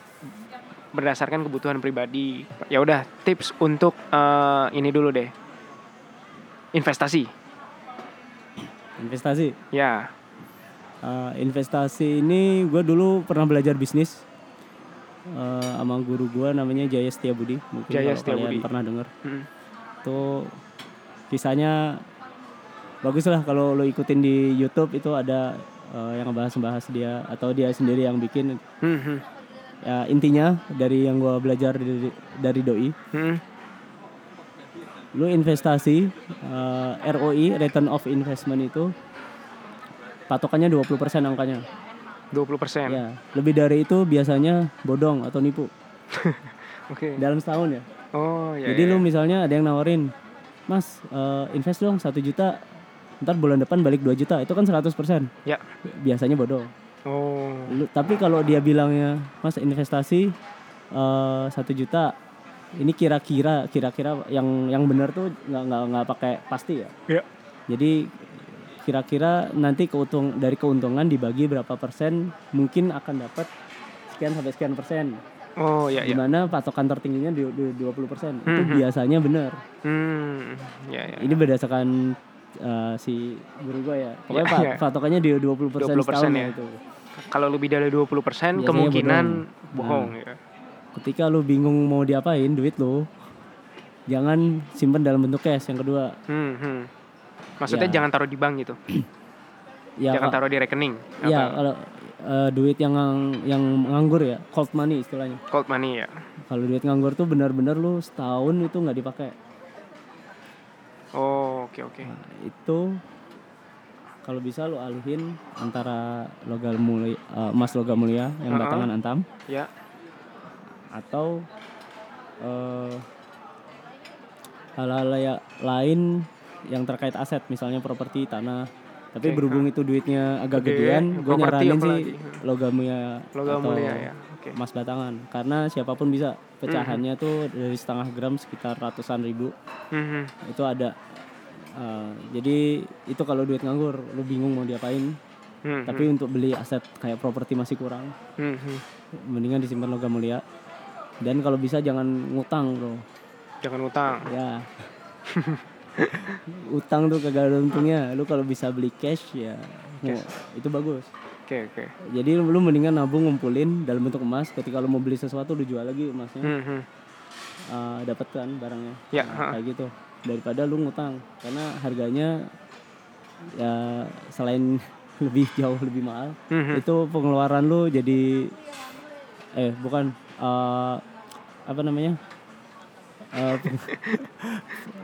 berdasarkan kebutuhan pribadi. Ya udah tips untuk eh, ini dulu deh. Investasi. Investasi. Ya. Eh, investasi ini gue dulu pernah belajar bisnis eh, sama guru gue namanya Jaya Setiabudi. Mungkin Jaya kalau Setiabudi. kalian pernah dengar. Mm. Itu kisahnya bagus lah kalau lo ikutin di YouTube itu ada eh, yang ngebahas-bahas dia atau dia sendiri yang bikin. Hmm, hmm. Ya intinya dari yang gue belajar dari, dari doi, Hmm. lu investasi eh, ROI (Return of Investment) itu patokannya 20% angkanya. 20%. Ya, lebih dari itu biasanya bodong atau nipu Oke. dalam setahun ya. Oh, ya. Jadi ya, lu ya. misalnya ada yang nawarin, Mas eh, invest dong satu juta, ntar bulan depan balik 2 juta, itu kan 100% Ya. Biasanya bodong. Oh. Lu- tapi kalau dia bilangnya, Mas investasi eh, satu juta, ini kira-kira kira-kira yang yang benar tuh nggak nggak nggak pakai pasti ya. Ya. Jadi kira-kira nanti keuntung dari keuntungan dibagi berapa persen mungkin akan dapat sekian sampai sekian persen. Oh, ya ya. Di mana patokan tertingginya di, di 20 persen. Itu Mhm. biasanya benar. Hmm. Ya ya. Ini berdasarkan uh, si guru gue ya. Pokoknya Ya, ya. patokannya di 20 persen 20% setahun ya. ya itu. Kalau lebih dari 20% Biasanya kemungkinan bodong. bohong ya. Ketika lu bingung mau diapain duit lu, jangan simpen dalam bentuk cash. Yang kedua, Hmm, hmm. Maksudnya Ya. jangan taruh di bank gitu. ya jangan taruh di rekening. ya Apa? kalau uh, duit yang ngang- yang nganggur ya, cold money istilahnya. Cold money ya. Kalau duit nganggur tuh benar-benar lu setahun itu nggak dipakai. Oh, oke oke. Nah, itu kalau bisa lu alihin antara logam mulia, eh, emas logam mulia yang Uh-uh. batangan antam Ya. atau eh, hal-hal ya- lain yang terkait aset misalnya properti tanah tapi Oke, berhubung itu duitnya agak Gede, gedean gue nyaranin sih apalagi. logam mulia Logam atau mulia ya. Oke. emas batangan karena siapa pun bisa pecahannya Mm-hmm. tuh dari setengah gram sekitar ratusan ribu Hmm, hmm. itu ada Uh, jadi itu kalau duit nganggur lu bingung mau diapain Hmm, tapi untuk beli aset kayak properti masih kurang hmm, hmm. mendingan disimpan logam mulia dan kalau bisa jangan ngutang bro Jangan utang. ya utang tuh kagak ada untungnya. Lu kalau bisa beli cash ya mau- itu bagus. Oke oke. jadi lu, mendingan nabung ngumpulin dalam bentuk emas. Ketika lu mau beli sesuatu lu jual lagi emasnya. Hmm, hmm. uh, dapat kan barangnya. Ya, Nah, kayak gitu. Daripada lu ngutang. Karena harganya ya selain lebih jauh lebih mahal Hmm, hmm. itu pengeluaran lu jadi eh bukan eh, apa namanya Eh, peng-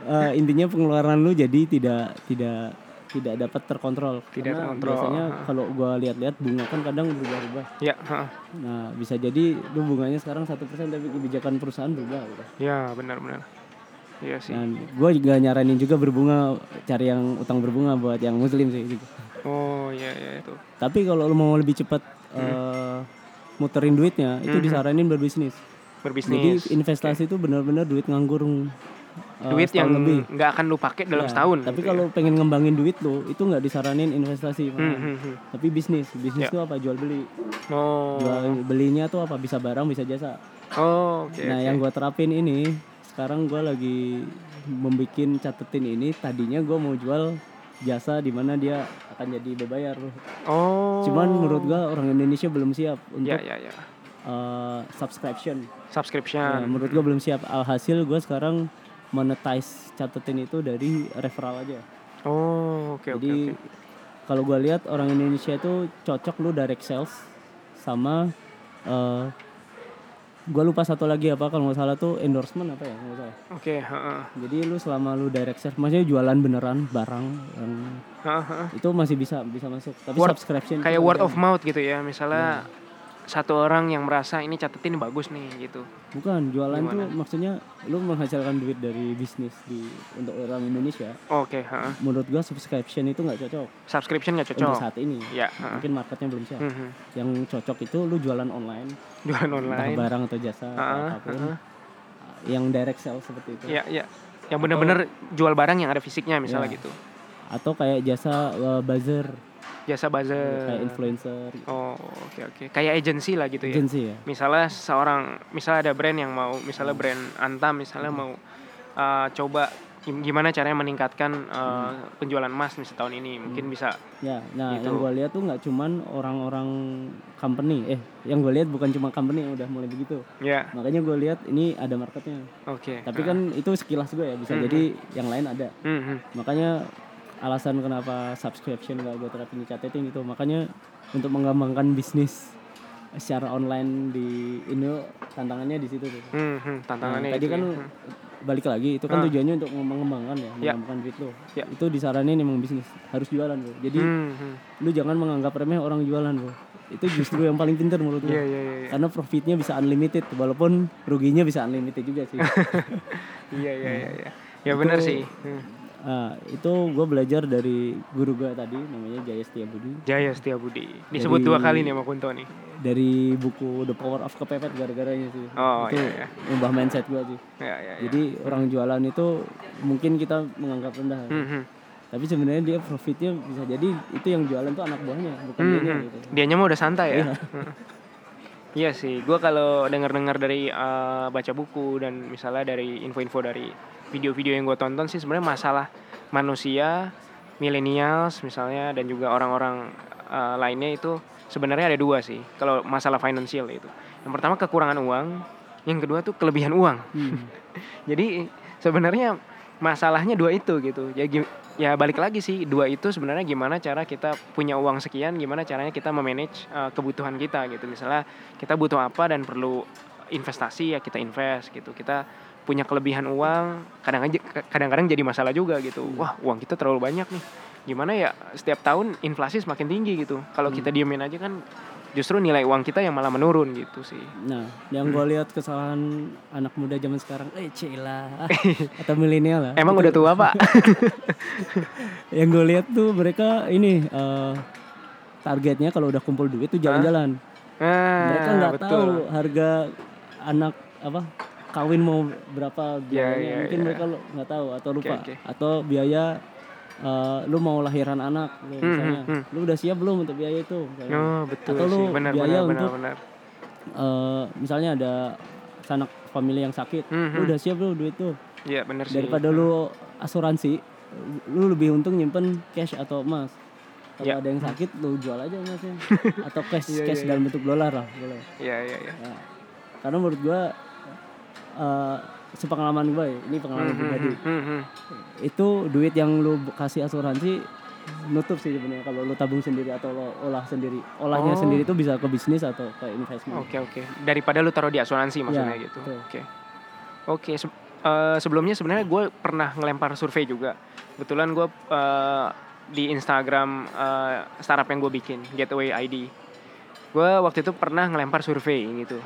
eh, intinya pengeluaran lu jadi tidak tidak tidak dapat terkontrol Tidak Karena terkontrol, biasanya kalau gua lihat-lihat bunga kan kadang berubah-ubah Ya, ha. nah bisa jadi lu bunganya sekarang satu persen tapi kebijakan perusahaan berubah gitu. ya benar-benar. Iya sih. Dan gue juga nyaranin juga berbunga cari yang utang berbunga buat yang muslim sih. juga. Oh iya iya itu. Tapi kalau lo mau lebih cepat eh, muterin duitnya itu Mhm. disaranin berbisnis. Berbisnis. Jadi investasi itu benar-benar duit nganggur eh, duit yang nggak akan lu pakai dalam Ya, setahun. Tapi gitu kalau pengen ngembangin duit lo itu nggak disaranin investasi. ya. Hmm, hmm, hmm. Tapi bisnis, bisnis Ya. itu apa jual beli. Oh. Jual belinya tuh apa bisa barang bisa jasa. Oh, oke. nah oke. yang gue terapin ini sekarang gue lagi membuat catetin ini tadinya gue mau jual jasa di mana dia akan jadi berbayar Oh. cuman menurut gue orang Indonesia belum siap untuk Ya ya ya. Eh, subscription Subscription. menurut gue belum siap alhasil gue sekarang monetize catetin itu dari referral aja Oh, oke oke jadi oke. kalau gue lihat orang Indonesia itu cocok lu direct sales sama eh gue lupa satu lagi apa kalau nggak salah tuh endorsement apa ya nggak salah Oke, heeh. Jadi lu selama lu direct sales, maksudnya jualan beneran barang yang Heeh, heeh. itu masih bisa bisa masuk. Tapi Word- subscription Kayak word of mouth gitu ya. Misalnya satu orang yang merasa ini catetin bagus nih gitu. bukan jualan Gimana? tuh maksudnya lu menghasilkan duit dari bisnis di untuk orang Indonesia. Oke, heeh. Menurut gua subscription itu nggak cocok Subscription nggak untuk cocok. saat ini. Ya, heeh. Mungkin marketnya belum siap. Hmm, hmm. Yang cocok itu lu jualan online, Jualan entah online. barang atau jasa atau Heeh, apa pun. heeh. Yang direct sales seperti itu. Ya, ya. Yang bener-bener jual barang yang ada fisiknya misalnya Ya. gitu. Atau kayak jasa uh, buzzer. Jasa buzzer. kayak influencer Oh, oke oke. Kayak agency lah gitu ya. agency ya Misalnya seorang, misalnya ada brand yang mau, misalnya Hmm. brand Antam, misalnya mau uh, coba gim- gimana caranya meningkatkan uh, penjualan emas nih setahun ini, mungkin bisa. Ya, nah Gitu. yang gue lihat tuh nggak cuman orang-orang company, eh yang gue lihat bukan cuma company yang udah mulai begitu. Ya, Makanya gue lihat ini ada marketnya. oke. Tapi kan itu sekilas gue ya, bisa Hmm. jadi yang lain ada. Hmm, hmm. Makanya alasan kenapa subscription gak gue terapin di chatting gitu. Makanya untuk mengembangkan bisnis secara online di Indo tantangannya di situ tuh. Hmm, hmm, Nah, tantangannya tadi itu kan ya. Hmm. balik lagi itu kan Ah. tujuannya untuk mengembangkan ya, Ya. mengembangkan duit lo. Ya. Itu disaranin emang bisnis harus jualan bro. Jadi Hmm, hmm. lu jangan menganggap remeh orang jualan bro itu justru yang paling pintar menurut gue Iya, iya, iya. iya. karena profitnya bisa unlimited walaupun ruginya bisa unlimited juga sih Iya, iya, iya, iya. Ya benar sih. Hmm. Nah, itu gue belajar dari guru gue tadi namanya Jaya Setiabudi Jaya Setiabudi. Disebut Jadi- dua kali nih sama Kunto nih. dari buku The Power of Kepepet gara-garanya sih Oh, itu iya, iya. ubah mindset gue sih Ya, ya, ya. jadi orang jualan itu mungkin kita menganggap rendah Hmm, hmm. tapi sebenarnya dia profitnya bisa jadi itu yang jualan tuh anak buahnya bukan Hmm, dia gitu Dianya mah udah santai ya. Iya. Iya sih, gue kalau dengar-dengar dari eh, baca buku dan misalnya dari info-info dari video-video yang gue tonton sih sebenarnya masalah manusia, millennials misalnya dan juga orang-orang eh, lainnya itu sebenarnya ada dua sih. Kalau masalah financial itu, yang pertama kekurangan uang, yang kedua tuh kelebihan uang. Hmm. Jadi sebenarnya masalahnya dua itu gitu. Ya gi- ya balik lagi sih dua itu sebenarnya gimana cara kita punya uang sekian, gimana caranya kita memanage uh, kebutuhan kita gitu. Misalnya kita butuh apa dan perlu investasi ya kita invest gitu. Kita punya kelebihan uang, kadang aja kadang-kadang jadi masalah juga gitu. Wah, uang kita terlalu banyak nih. Gimana ya setiap tahun inflasi semakin tinggi gitu. Kalau kita diemin aja kan justru nilai uang kita yang malah menurun gitu sih. Nah, yang gue lihat kesalahan anak muda zaman sekarang, eh cila atau milenial lah. Emang Itu udah tua, Pak? Yang gue lihat tuh mereka ini eh, targetnya kalau udah kumpul duit tuh jalan-jalan. Nah, mereka nggak tahu harga anak apa kawin mau berapa Ya, biayanya. ya, Mungkin ya. mereka nggak tahu atau lupa. oke. Atau biaya eh, lu mau lahiran anak, lu Hmm, misalnya, hmm, lu udah siap belum untuk biaya itu? misalnya. Oh betul Atau lu sih benar biaya benar benar untuk- benar. Eh, misalnya ada sanak family yang sakit, Hmm, lu hmm. udah siap belum duit tuh? Iya benar sih. daripada lu asuransi lu lebih untung nyimpen cash atau emas kalau Ya. ada yang sakit lu jual aja emasnya atau cash Iya, cash iya, dalam bentuk dolar lah boleh Iya iya iya. Ya. karena menurut gua eh sepengalaman gue ini pengalaman Hmm, hmm, pribadi hmm, hmm. itu duit yang lu kasih asuransi nutup sih sebenarnya kalau lu tabung sendiri atau lo olah sendiri olahnya Oh. sendiri itu bisa ke bisnis atau ke investment Oke oke. Daripada lu taruh di asuransi maksudnya Ya, gitu. Oke. Oke. se- eh, sebelumnya sebenarnya gue pernah ngelempar survei juga. Kebetulan gue eh, di Instagram eh, startup yang gue bikin Gateway ID. Gue waktu itu pernah ngelempar survei gitu.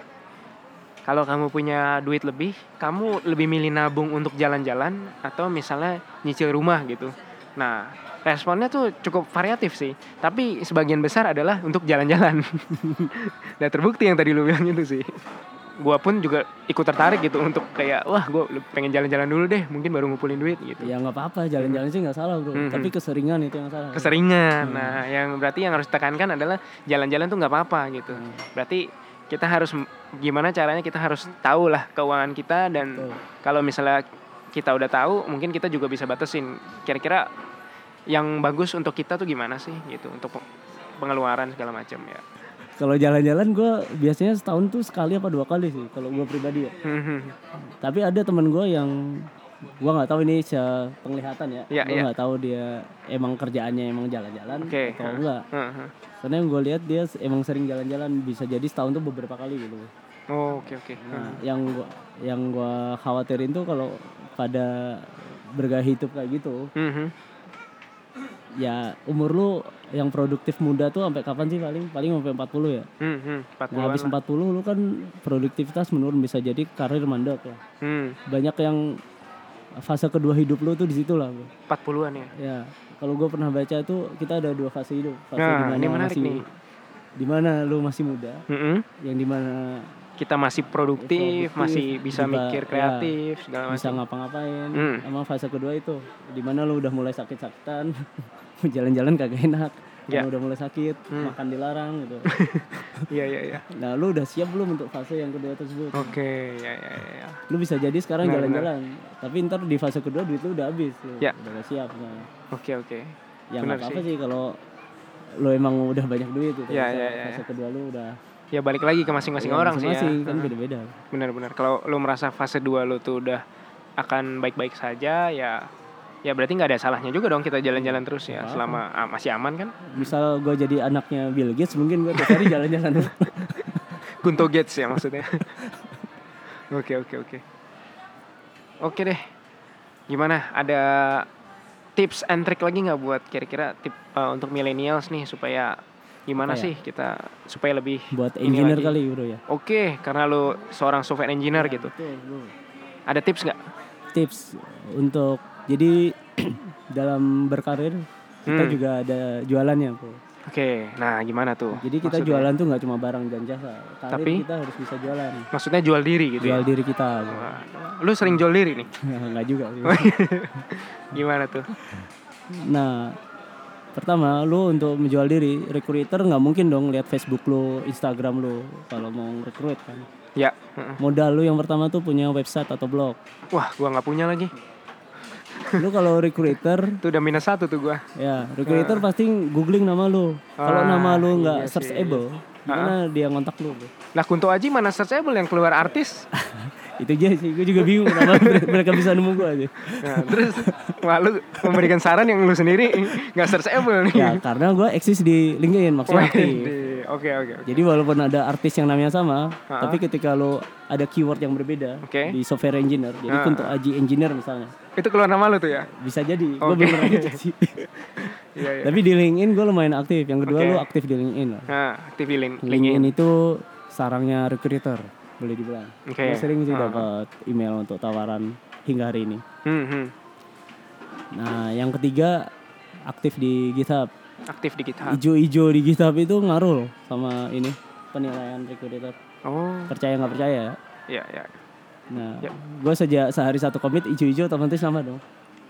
Kalau kamu punya duit lebih, kamu lebih milih nabung untuk jalan-jalan atau misalnya nyicil rumah gitu. Nah, responnya tuh cukup variatif sih. Tapi sebagian besar adalah untuk jalan-jalan. Nah terbukti yang tadi lu bilang itu sih. Gua pun juga ikut tertarik gitu untuk kayak wah gue pengen jalan-jalan dulu deh, mungkin baru ngumpulin duit gitu. ya nggak apa-apa jalan-jalan sih nggak salah bro Hmm, tapi keseringan itu yang salah Keseringan. Hmm. Nah yang berarti yang harus ditekankan adalah jalan-jalan tuh nggak apa-apa gitu. Hmm. Berarti kita harus gimana caranya kita harus tahu lah keuangan kita dan Betul. kalau misalnya kita udah tahu mungkin kita juga bisa batasin kira-kira yang bagus untuk kita tuh gimana sih gitu untuk pengeluaran segala macam ya. Kalau jalan-jalan gue biasanya setahun tuh sekali apa dua kali sih kalau gue pribadi ya. Hmm, Tapi ada temen gue yang gue nggak tahu ini se penglihatan ya. Iya, gue iya. nggak tahu dia emang kerjaannya emang jalan-jalan Oke, atau enggak. Heeh. Karena yang gue lihat dia emang sering jalan-jalan bisa jadi setahun tuh beberapa kali gitu. Oh, oke oke. Nah, yang gua yang gua khawatirin tuh kalau pada bergaya hidup kayak gitu, Mhm. ya umur lu yang produktif muda tuh sampai kapan sih paling? Paling sampai 40 ya. Hmm, hmm, 40 Nah, habis 40 lu kan produktivitas menurun bisa jadi karir mandek lah. Hmm, Banyak yang fase kedua hidup lu tuh di situ lah. Bro. 40-an ya. Ya, kalau gue pernah baca tuh kita ada dua fase hidup. Fase Nah, di mana ini menarik masih nih. di mana lu masih muda, Mm-mm. yang di mana Kita masih produktif, Produktif, masih bisa juga, mikir ya, kreatif segala bisa ngapa-ngapain. Hmm. Sama fase kedua itu di mana lu udah mulai sakit-sakitan, jalan-jalan kagak enak, Ya. karena udah mulai sakit, Hmm. makan dilarang gitu. Iya iya iya. Nah, lu udah siap belum untuk fase yang kedua tersebut? Oke, ya ya ya. ya. Lu bisa jadi sekarang jalan-jalan, tapi ntar di fase kedua duit lu udah habis, lu Ya. udah gak siap. Nah, Oke oke. ya Benar nggak apa-apa sih. sih kalau lu emang udah banyak duit gitu. Ya, Fase- ya, ya, Fase kedua lu udah Ya balik lagi ke masing-masing ya, orang sih ya. masing-masing, kan beda-beda. Benar-benar. Kalau lu merasa fase 2 lu tuh udah akan baik-baik saja ya ya berarti nggak ada salahnya juga dong kita jalan-jalan terus ya Apa-apa. selama ah, masih aman kan? Misal gue jadi anaknya Bill Gates, mungkin gue tiap hari jalan-jalan. Gunto Gates ya maksudnya. Oke oke oke. Oke deh. Gimana? Ada tips and trick lagi nggak buat kira-kira tip eh, untuk millennials nih supaya gimana Apa ya? sih kita supaya lebih Buat engineer lagi. kali bro ya. oke karena lu seorang software engineer gitu. Betul, bro. Ada tips nggak? Tips untuk jadi dalam berkarir kita Hmm. juga ada jualannya bro. Oke, nah gimana tuh? Jadi kita Maksudnya? jualan tuh nggak cuma barang dan jasa. Karir Tapi? kita harus bisa jualan. Maksudnya jual diri gitu Jual ya? diri kita. Wah, Lu sering jual diri nih? Nggak juga. Gimana tuh? Nah, pertama lu untuk menjual diri, recruiter nggak mungkin dong lihat Facebook lu, Instagram lu kalau mau rekrut kan. Ya. Modal lu yang pertama tuh punya website atau blog. wah gua nggak punya lagi. Lu kalau recruiter Itu udah minus satu tuh gua. Ya, recruiter pasti googling nama lu. Kalau Ah, nama lu iya nggak sih. searchable, gimana dia ngontak lu? bro? Lah Kunto Aji mana searchable yang keluar artis? Itu aja sih, gue juga bingung kenapa mere- mereka bisa nemu gue aja. Nah, terus wah lu memberikan saran yang lu sendiri nggak searchable nih. Ya, karena gue eksis di LinkedIn, maksudnya aktif. Oke oke oke. Jadi walaupun ada artis yang namanya sama, Ah. tapi ketika lo ada keyword yang berbeda Oke. di software engineer, jadi Ah. untuk Aji engineer misalnya, Itu keluar nama lu tuh ya? bisa jadi. Gue Oke. belum pernah sih. Iya iya. tapi di LinkedIn gue lumayan aktif. Yang kedua Oke. lo aktif di LinkedIn lah. Nah, aktif di link, LinkedIn LinkedIn. itu sarangnya recruiter, boleh dibilang. Oke. Gue sering sih Ah. dapat email untuk tawaran hingga hari ini. Hmm, hmm. Nah, yang ketiga aktif di GitHub. Aktif di GitHub. Ijo-ijo di GitHub itu ngaruh loh sama ini penilaian recruiter. Oh, Percaya nggak percaya ya? iya iya. Nah, Ya. gue sejak sehari satu commit ijo-ijo otomatis sama dong.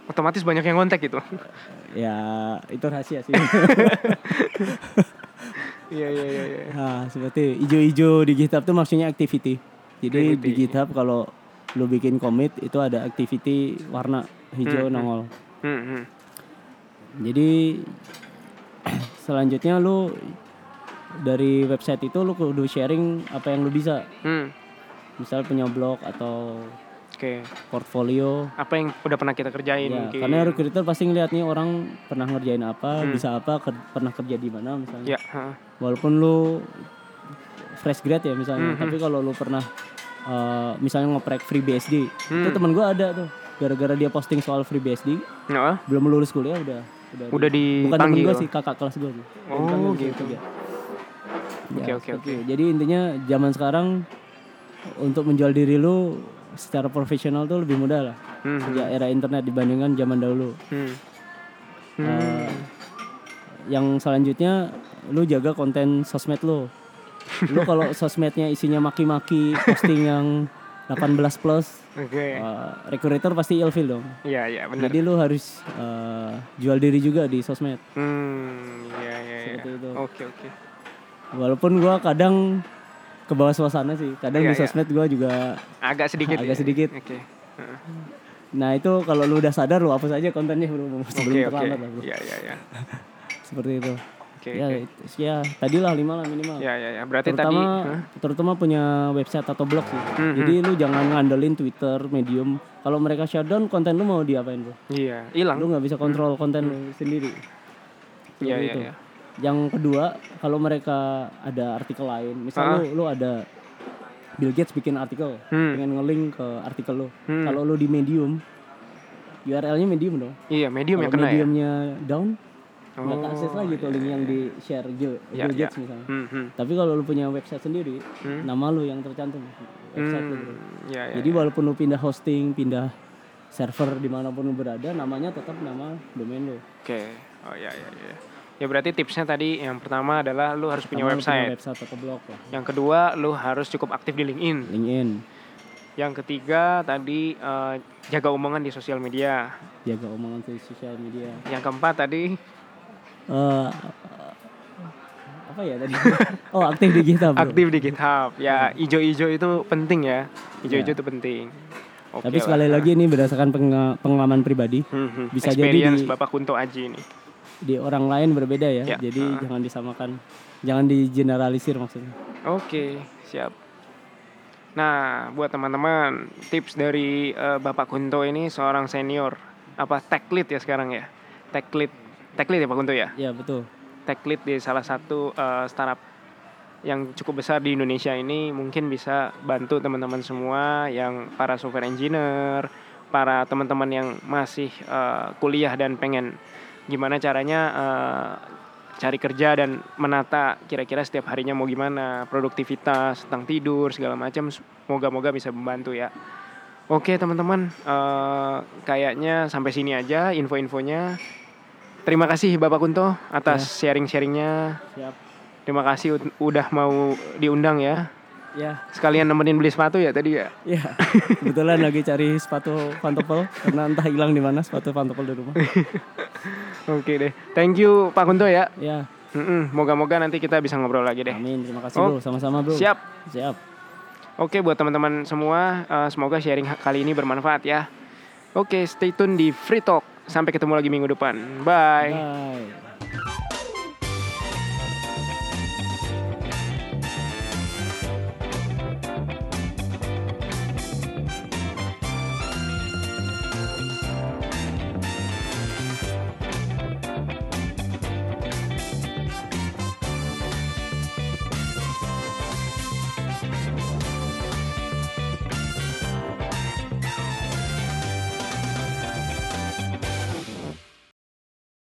Otomatis banyak yang kontak gitu. Ya itu rahasia sih. Iya iya iya iya. nah, seperti ijo-ijo di GitHub tuh maksudnya activity. Jadi di Activity. GitHub kalau lu bikin commit itu ada activity warna hijau Hmm, hmm. nongol. Hmm, hmm. Jadi selanjutnya lu dari website itu lu kudu sharing apa yang lu bisa. Hmm. Misal punya blog atau Oke. portfolio. Apa yang udah pernah kita kerjain Ya, mungkin? karena recruiter pasti ngeliat nih orang pernah ngerjain apa, Hmm. bisa apa, ker- pernah kerja di mana misalnya. Ya, heeh. Walaupun lu fresh grad ya misalnya, Hmm, tapi kalau lu pernah eh, misalnya ngoprek FreeBSD, itu Hmm. temen gua ada tuh. Gara-gara dia posting soal FreeBSD, Heeh. belum lulus kuliah udah udah, Udah bukan temen gua sih, kakak kelas sih. Dan Oh, gitu. Oke, Ya, oke, oke. itu. Jadi intinya zaman sekarang untuk menjual diri lu secara profesional tuh lebih mudah lah. Hmm, hmm. Sejak era internet dibandingkan zaman dahulu. Hmm. Eh, yang selanjutnya lu jaga konten sosmed lu. Lu kalau sosmednya isinya maki-maki, posting yang 18 plus, Oke. eh, recruiter pasti ilfil dong. Iya, iya, benar. Jadi lu harus eh, jual diri juga di sosmed. Hmm, iya, iya, iya. Seperti itu. Oke, oke. Walaupun gua kadang ke bawah suasana sih. Kadang Iya, di iya. sosmed gua juga Agak sedikit. Agak ya? sedikit. Oke. Heeh. Nah itu kalau lu udah sadar lu hapus aja kontennya bro sebelum Oke, oke. terlambat lah bro. Iya, iya, iya. Seperti itu. Oke, ya, itu- ya tadilah lima lah minimal. Ya, ya, ya. Berarti terutama tadi Hah? terutama punya website atau blog sih. Hmm, Jadi lu jangan ngandelin Twitter, Medium. Kalau mereka shutdown konten lu mau diapain bro? Iya, hilang. Lu nggak bisa kontrol konten lu sendiri. Iya, iya, iya. Yang kedua, kalau mereka ada artikel lain, misal Ah. lu, lu ada Bill Gates bikin artikel, Hmm. pengen nge-link ke artikel lu. Hmm. Kalau lu di Medium, URL-nya Medium dong. Iya, medium yang Kalau kena ya. mediumnya down, nggak Oh, akses lagi tuh link yang di share Bill, Iya, Bill iya. Gates misalnya. Hmm, hmm. Tapi kalau lu punya website sendiri, Hmm. nama lu yang tercantum website lu. Hmm, ya, ya, Jadi ya. walaupun lu pindah hosting, pindah server di mana pun lu berada, namanya tetap nama domain lu. Oke. Oh ya ya ya. Ya berarti tipsnya tadi yang pertama adalah lu harus punya Sama lu website. website atau blog lah. Yang kedua lu harus cukup aktif di LinkedIn. LinkedIn, Yang ketiga tadi eh, jaga omongan di sosial media. jaga omongan di sosial media. Yang keempat tadi Eh, apa ya tadi? oh aktif di GitHub. bro. Aktif di GitHub. Ya, ijo-ijo itu penting ya. Ijo-ijo Ya. itu penting. Oke Tapi lah. sekali lagi ini berdasarkan peng- pengalaman pribadi. Hmm, hmm. bisa jadi Experience di- Bapak Kunto Aji ini. Di orang lain berbeda ya. Ya, Jadi ah. jangan disamakan. Jangan digeneralisir maksudnya. Oke, siap. Nah, buat teman-teman, tips dari eh, Bapak Kunto ini seorang senior, apa tech lead ya sekarang ya? Tech lead, tech lead ya Pak Kunto ya? Ya betul. Tech lead di salah satu eh, startup yang cukup besar di Indonesia ini mungkin bisa bantu teman-teman semua yang para software engineer, para teman-teman yang masih eh, kuliah dan pengen gimana caranya eh, cari kerja dan menata kira-kira setiap harinya mau gimana, produktivitas, tentang tidur segala macam. Moga-moga bisa membantu ya. Oke teman-teman, eh, kayaknya sampai sini aja info-infonya. Terima kasih Bapak Kunto atas sharing-sharingnya. Siap. Terima kasih ud- udah mau diundang ya. Ya, Sekalian nemenin beli sepatu ya tadi ya. ya. Kebetulan lagi cari sepatu pantopel karena entah hilang di mana sepatu pantopel di rumah. Oke deh. Thank you Pak Kunto ya. Ya, Mm-mm, Moga-moga nanti kita bisa ngobrol lagi deh. amin. Terima kasih Oh, bro. Sama-sama bro. Siap. Siap. Oke buat teman-teman semua, eh, semoga sharing ha- kali ini bermanfaat ya. Oke, stay tune di Free Talk. Sampai ketemu lagi minggu depan. Bye. Bye.